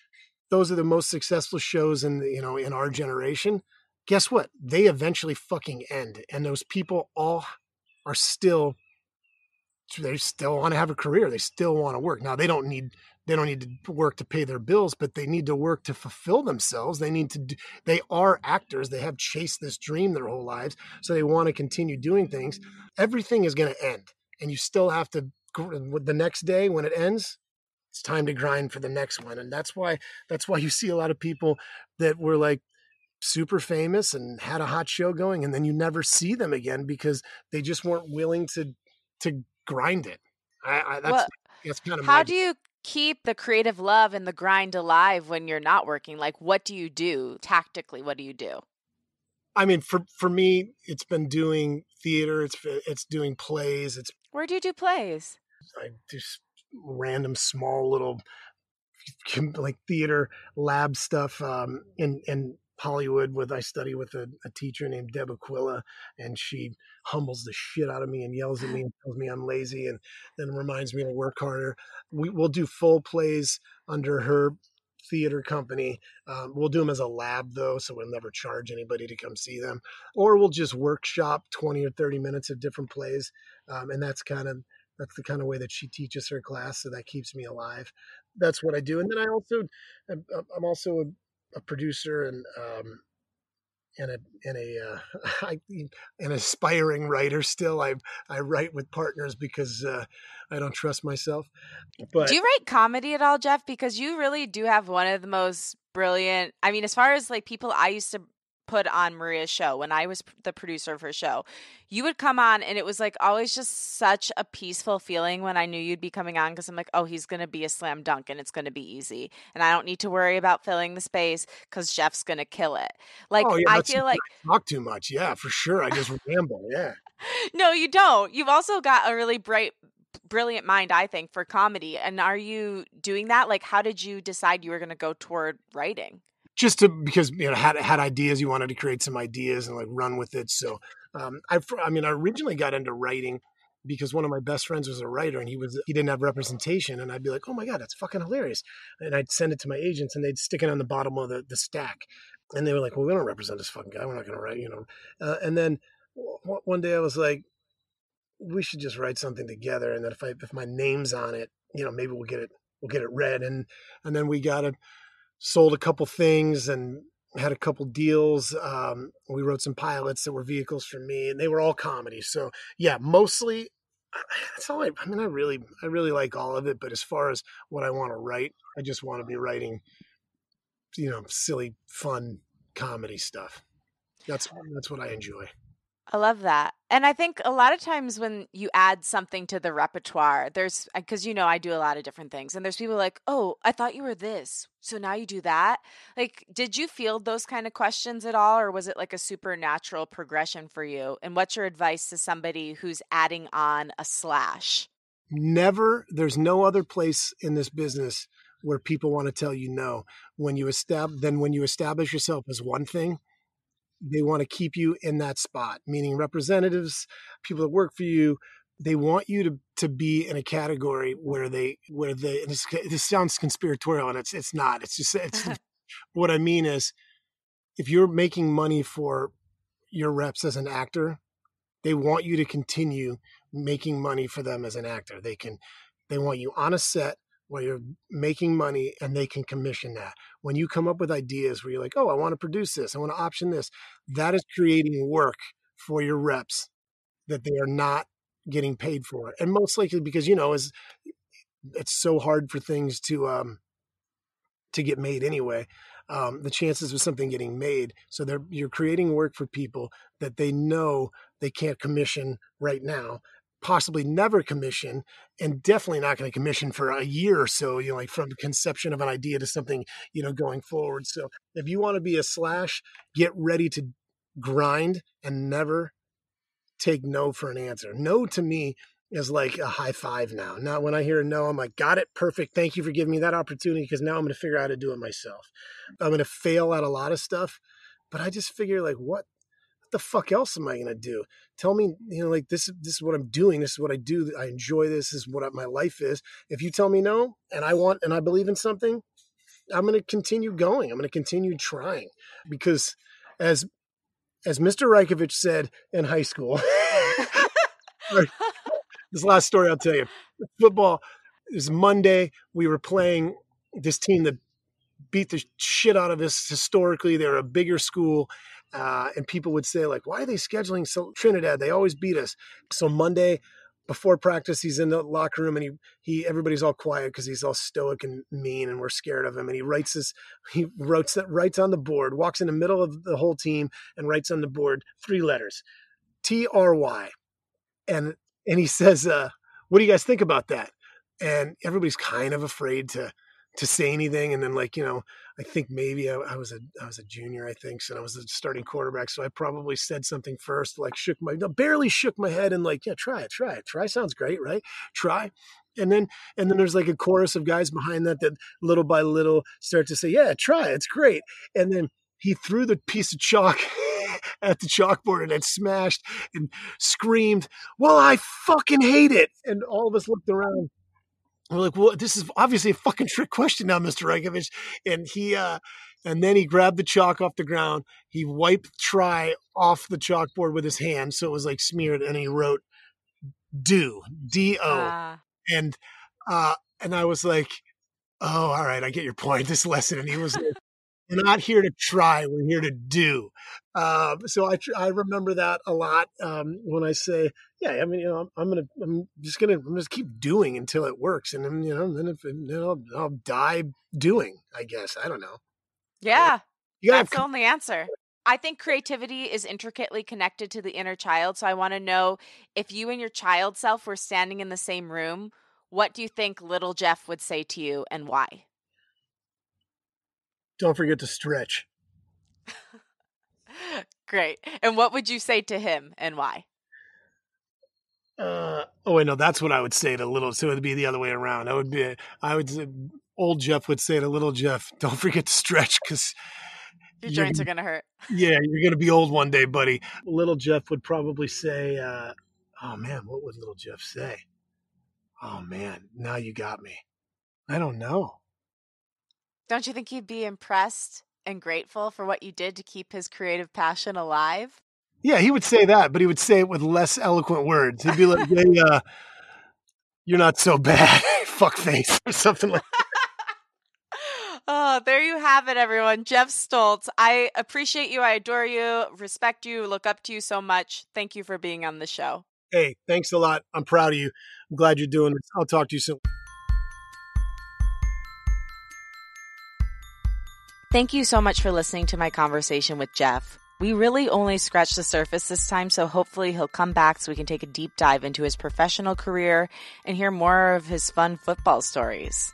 S2: those are the most successful shows in the, you know in our generation. Guess what? They eventually fucking end, and those people all are still they still want to have a career. They still want to work. Now they don't need they don't need to work to pay their bills but they need to work to fulfill themselves. They need to do, they are actors. They have chased this dream their whole lives so they want to continue doing things. Everything is going to end and you still have to the next day when it ends it's time to grind for the next one and that's why that's why you see a lot of people that were like super famous and had a hot show going and then you never see them again because they just weren't willing to to grind it. I, I that's well, that's kind of
S1: how do you keep the creative love and the grind alive when you're not working? Like, what do you do tactically? What do you do?
S2: I mean, for for me, it's been doing theater. It's it's doing plays. It's
S1: where do you do plays?
S2: I do random small little like theater lab stuff um, in in Hollywood with I study with a, a, teacher named Deb Aquila, and she humbles the shit out of me and yells at me and tells me I'm lazy, and then reminds me to work harder. We, will do full plays under her theater company. Um, we'll do them as a lab though, so we'll never charge anybody to come see them, or we'll just workshop 20 or 30 minutes of different plays, um, and that's kind of that's the kind of way that she teaches her class so that keeps me alive that's what i do and then i also i'm also a producer and um, and a and a uh, an aspiring writer. Still, I I write with partners because uh, I don't trust myself.
S1: But do you write comedy at all, Geoff? Because you really do have one of the most brilliant. I mean, as far as like people I used to put on Maria's show when I was the producer of her show. You would come on, and it was like always just such a peaceful feeling when I knew you'd be coming on because I'm like, oh, he's going to be a slam dunk and it's going to be easy. And I don't need to worry about filling the space because Geoff's going to kill it. Like, oh, yeah, I feel like.
S2: talk too much. Yeah, for sure. I just ramble. Yeah.
S1: No, you don't. You've also got a really bright brilliant mind i think for comedy and are you doing that like how did you decide you were going to go toward writing
S2: just to because you know had had ideas you wanted to create some ideas and like run with it. So um, I, I mean i originally got into writing because one of my best friends was a writer and he was he didn't have representation and i'd be like oh my god that's fucking hilarious. And i'd send it to my agents and they'd stick it on the bottom of the, the stack. And they were like well we don't represent this fucking guy. We're not going to write you know. Uh, and then w- one day i was like we should just write something together and then if i if my name's on it you know maybe we'll get it we'll get it read. And and then we got it sold a couple things and had a couple deals. Um, we wrote some pilots that were vehicles for me, and they were all comedy. So yeah, mostly that's all I. I mean, I really, I really like all of it. But as far as what I want to write, I just want to be writing, you know, silly, fun comedy stuff. That's that's what I enjoy.
S1: I love that. And I think a lot of times when you add something to the repertoire, there's uh, because you know I do a lot of different things, and there's people like, "Oh, I thought you were this, so now you do that." Like, did you field those kind of questions at all, or was it like a supernatural progression for you? And what's your advice to somebody who's adding on a slash?
S2: Never. There's no other place in this business where people want to tell you no. When you establish, then when you establish yourself as one thing, they want to keep you in that spot, meaning representatives, people that work for you, they want you to to be in a category where they where they this, this sounds conspiratorial and it's it's not. It's just it's what I mean is if you're making money for your reps as an actor, they want you to continue making money for them as an actor. They can they want you on a set where you're making money and they can commission that. When you come up with ideas where you're like, "Oh, I want to produce this. I want to option this." That is creating work for your reps that they are not getting paid for. And most likely because you know, is it's so hard for things to um to get made anyway um, the chances of something getting made. So they're you're creating work for people that they know they can't commission right now, possibly never commission, and definitely not going to commission for a year or so. You know, like from conception of an idea to something you know going forward. So if you want to be a slash, get ready to grind and never take no for an answer. No to me is like a high five now. Now, when I hear a no, I'm like, got it, perfect. Thank you for giving me that opportunity because now I'm going to figure out how to do it myself. I'm going to fail at a lot of stuff, but I just figure like, what, what the fuck else am I going to do? Tell me, you know, like this, this is what I'm doing. This is what I do. I enjoy this. this is what my life is. If you tell me no, and I want, and I believe in something, I'm going to continue going. I'm going to continue trying because as, as Mr. Rajkovic said in high school, this last story I'll tell you. Football is Monday. We were playing this team that beat the shit out of us historically. They're a bigger school. Uh, and people would say, like, why are they scheduling so Trinidad? They always beat us. So Monday before practice, he's in the locker room and he he everybody's all quiet because he's all stoic and mean and we're scared of him. And he writes this, he writes that writes on the board, walks in the middle of the whole team and writes on the board three letters. T R Y. And and he says, uh, "What do you guys think about that?" And everybody's kind of afraid to to say anything. And then, like you know, I think maybe I, I was a I was a junior, I think, so I was a starting quarterback. So I probably said something first, like shook my barely shook my head and like, yeah, try it, try it, try. Sounds great, right? Try. And then and then there's like a chorus of guys behind that that little by little start to say, yeah, try, it's great. And then he threw the piece of chalk at the chalkboard and it smashed and screamed, Well, I fucking hate it. And all of us looked around. We're like, well, this is obviously a fucking trick question now, Mr. Rajkovic. And he, uh, and then he grabbed the chalk off the ground. He wiped try off the chalkboard with his hand. So it was like smeared. And he wrote do, D O. Uh. And, uh, and I was like, oh, all right, I get your point. This lesson. And he was like, we're not here to try we're here to do um, so I, I remember that a lot um, when i say yeah i mean you know i'm, I'm gonna i'm just gonna i'm just keep doing until it works and then you know then if you know i'll die doing i guess i don't know
S1: yeah that's the only answer I think creativity is intricately connected to the inner child. So I want to know if you and your child self were standing in the same room, what do you think little Geoff would say to you and why?
S2: Don't forget to stretch.
S1: Great. And what would you say to him and why?
S2: Uh, oh, wait, no, that's what I would say to little. So it'd be the other way around. I would be, I would, old Geoff would say to little Geoff, don't forget to stretch because
S1: your joints are going to hurt.
S2: Yeah, you're going to be old one day, buddy. Little Geoff would probably say, uh, oh man, what would little Geoff say? Oh man, now you got me. I don't know.
S1: Don't you think he'd be impressed and grateful for what you did to keep his creative passion alive?
S2: Yeah, he would say that, but he would say it with less eloquent words. He'd be like, hey, uh, you're not so bad, fuck face, or something like that.
S1: Oh, there you have it, everyone. Geoff Stults. I appreciate you. I adore you, respect you, look up to you so much. Thank you for being on the show.
S2: Hey, thanks a lot. I'm proud of you. I'm glad you're doing this. I'll talk to you soon.
S1: Thank you so much for listening to my conversation with Geoff. We really only scratched the surface this time, so hopefully he'll come back so we can take a deep dive into his professional career and hear more of his fun football stories.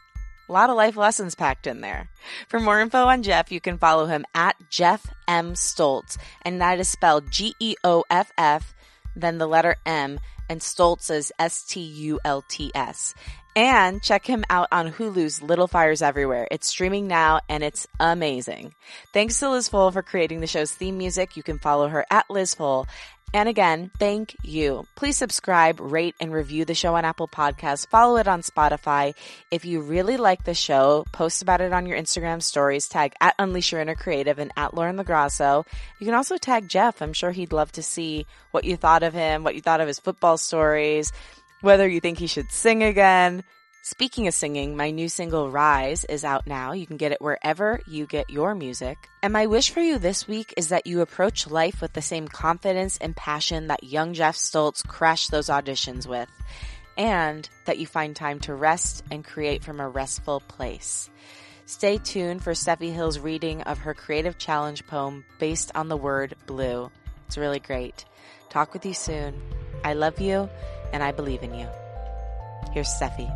S1: A lot of life lessons packed in there. For more info on Geoff, you can follow him at Geoff M. Stults, and that is spelled G E O F F, then the letter M, and Stults is S T U L T S. And check him out on Hulu's Little Fires Everywhere. It's streaming now and it's amazing. Thanks to Liz Full for creating the show's theme music. You can follow her at Liz Full And again, thank you. Please subscribe, rate, and review the show on Apple Podcasts. Follow it on Spotify. If you really like the show, post about it on your Instagram stories. Tag at Unleash Your Inner Creative and at Lauren LaGrasso. You can also tag Geoff. I'm sure he'd love to see what you thought of him, what you thought of his football stories, whether you think he should sing again. Speaking of singing, my new single Rise is out now. You can get it wherever you get your music. And my wish for you this week is that you approach life with the same confidence and passion that young Geoff Stults crushed those auditions with. And that you find time to rest and create from a restful place. Stay tuned for Steffi Hill's reading of her creative challenge poem based on the word blue. It's really great. Talk with you soon. I love you and I believe in you. Here's Steffi.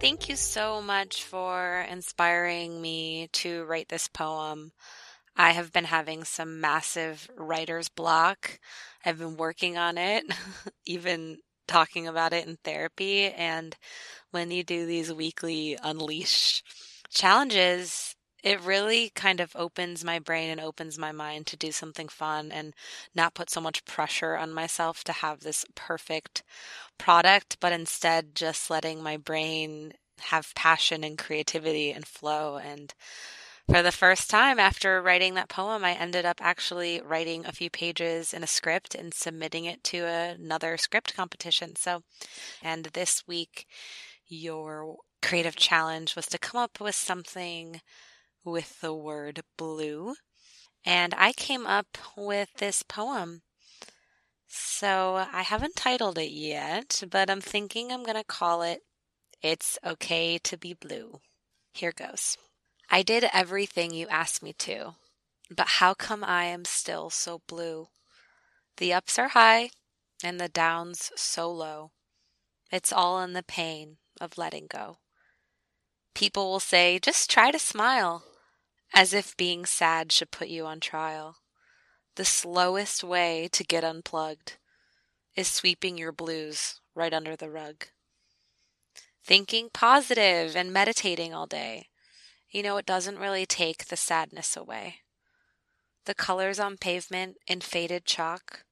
S4: Thank you so much for inspiring me to write this poem. I have been having some massive writer's block. I've been working on it, even talking about it in therapy. And when you do these weekly unleash challenges, it really kind of opens my brain and opens my mind to do something fun and not put so much pressure on myself to have this perfect product, but instead just letting my brain have passion and creativity and flow. And for the first time after writing that poem, I ended up actually writing a few pages in a script and submitting it to another script competition. So, and this week, your creative challenge was to come up with something with the word blue. And I came up with this poem. So I haven't titled it yet, but I'm thinking I'm going to call it It's Okay to Be Blue. Here goes. I did everything you asked me to, but how come I am still so blue? The ups are high and the downs so low. It's all in the pain of letting go. People will say, just try to smile as if being sad should put you on trial. The slowest way to get unplugged is sweeping your blues right under the rug. Thinking positive and meditating all day. You know, it doesn't really take the sadness away. The colors on pavement in faded chalk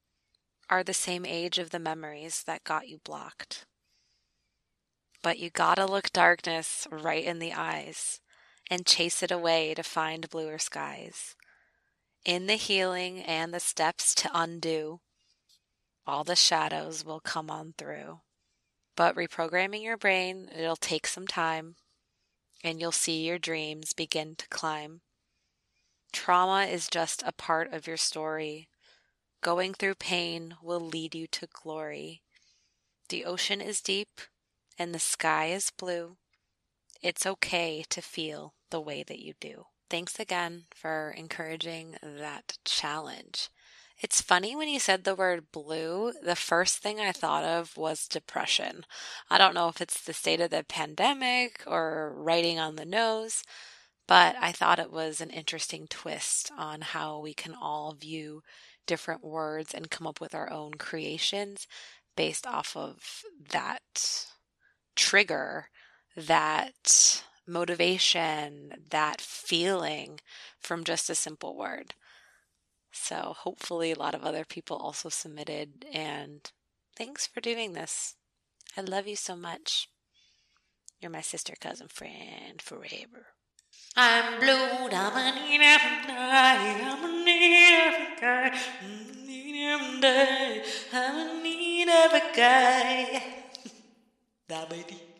S4: are the same age of the memories that got you blocked. But you gotta look darkness right in the eyes and chase it away to find bluer skies. In the healing and the steps to undo, all the shadows will come on through. But reprogramming your brain, it'll take some time, and you'll see your dreams begin to climb. Trauma is just a part of your story. Going through pain will lead you to glory. The ocean is deep, and the sky is blue. It's okay to feel the way that you do. Thanks again for encouraging that challenge. It's funny when you said the word blue, the first thing I thought of was depression. I don't know if it's the state of the pandemic or writing on the nose, but I thought it was an interesting twist on how we can all view different words and come up with our own creations based off of that trigger, that motivation, that feeling from just a simple word. So, hopefully, a lot of other people also submitted. And thanks for doing this. I love you so much. You're my sister, cousin, friend forever. I'm blue, I'm a need every day, I'm a need every guy, need every day, I'm a need every guy. Da baby.